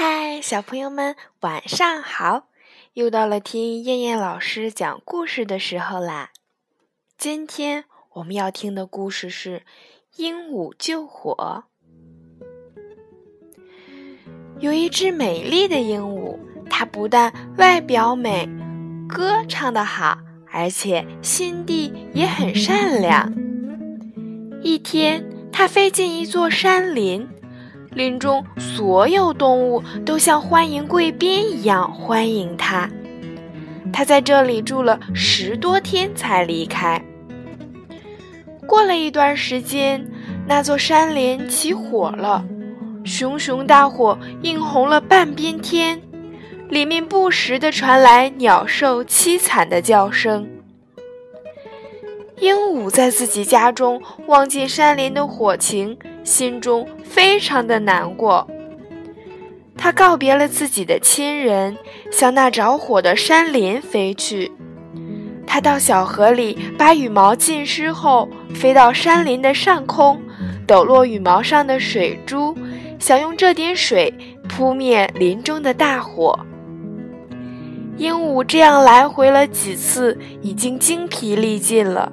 嗨，小朋友们，晚上好！又到了听燕燕老师讲故事的时候啦。今天我们要听的故事是《鹦鹉救火》。有一只美丽的鹦鹉，它不但外表美，歌唱得好，而且心地也很善良。一天，它飞进一座山林。林中所有动物都像欢迎贵宾一样欢迎他。他在这里住了十多天才离开。过了一段时间，那座山林起火了，熊熊大火映红了半边天，里面不时地传来鸟兽凄惨的叫声。鹦鹉在自己家中望见山林的火情。心中非常的难过，他告别了自己的亲人，向那着火的山林飞去。他到小河里把羽毛浸湿后，飞到山林的上空，抖落羽毛上的水珠，想用这点水扑灭林中的大火。鹦鹉这样来回了几次，已经精疲力尽了。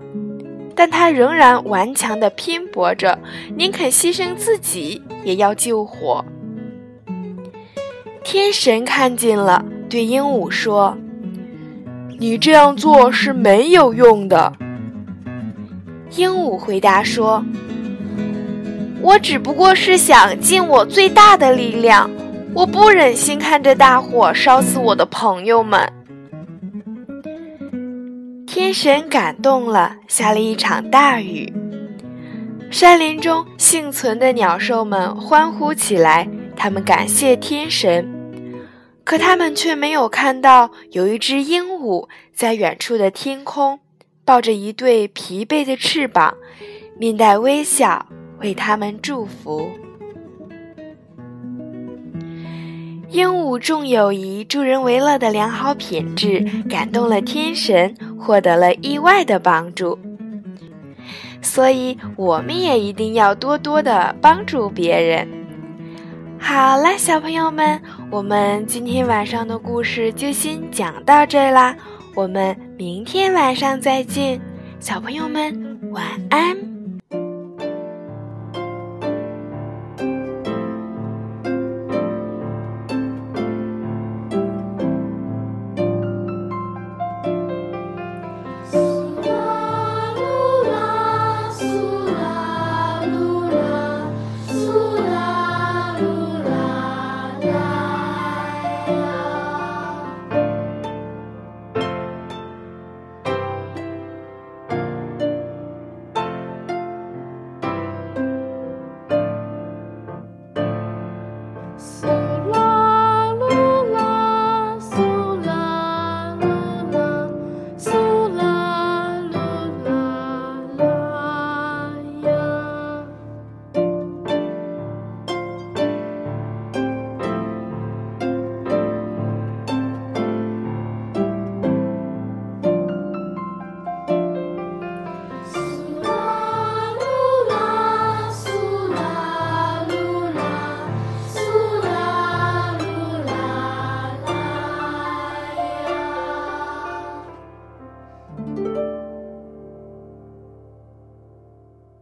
但他仍然顽强地拼搏着，宁肯牺牲自己也要救火。天神看见了，对鹦鹉说：“你这样做是没有用的。”鹦鹉回答说：“我只不过是想尽我最大的力量，我不忍心看着大火烧死我的朋友们。”天神感动了，下了一场大雨。山林中幸存的鸟兽们欢呼起来，他们感谢天神。可他们却没有看到有一只鹦鹉在远处的天空，抱着一对疲惫的翅膀，面带微笑为他们祝福。鹦鹉重友谊、助人为乐的良好品质感动了天神，获得了意外的帮助。所以，我们也一定要多多的帮助别人。好了，小朋友们，我们今天晚上的故事就先讲到这啦，我们明天晚上再见，小朋友们晚安。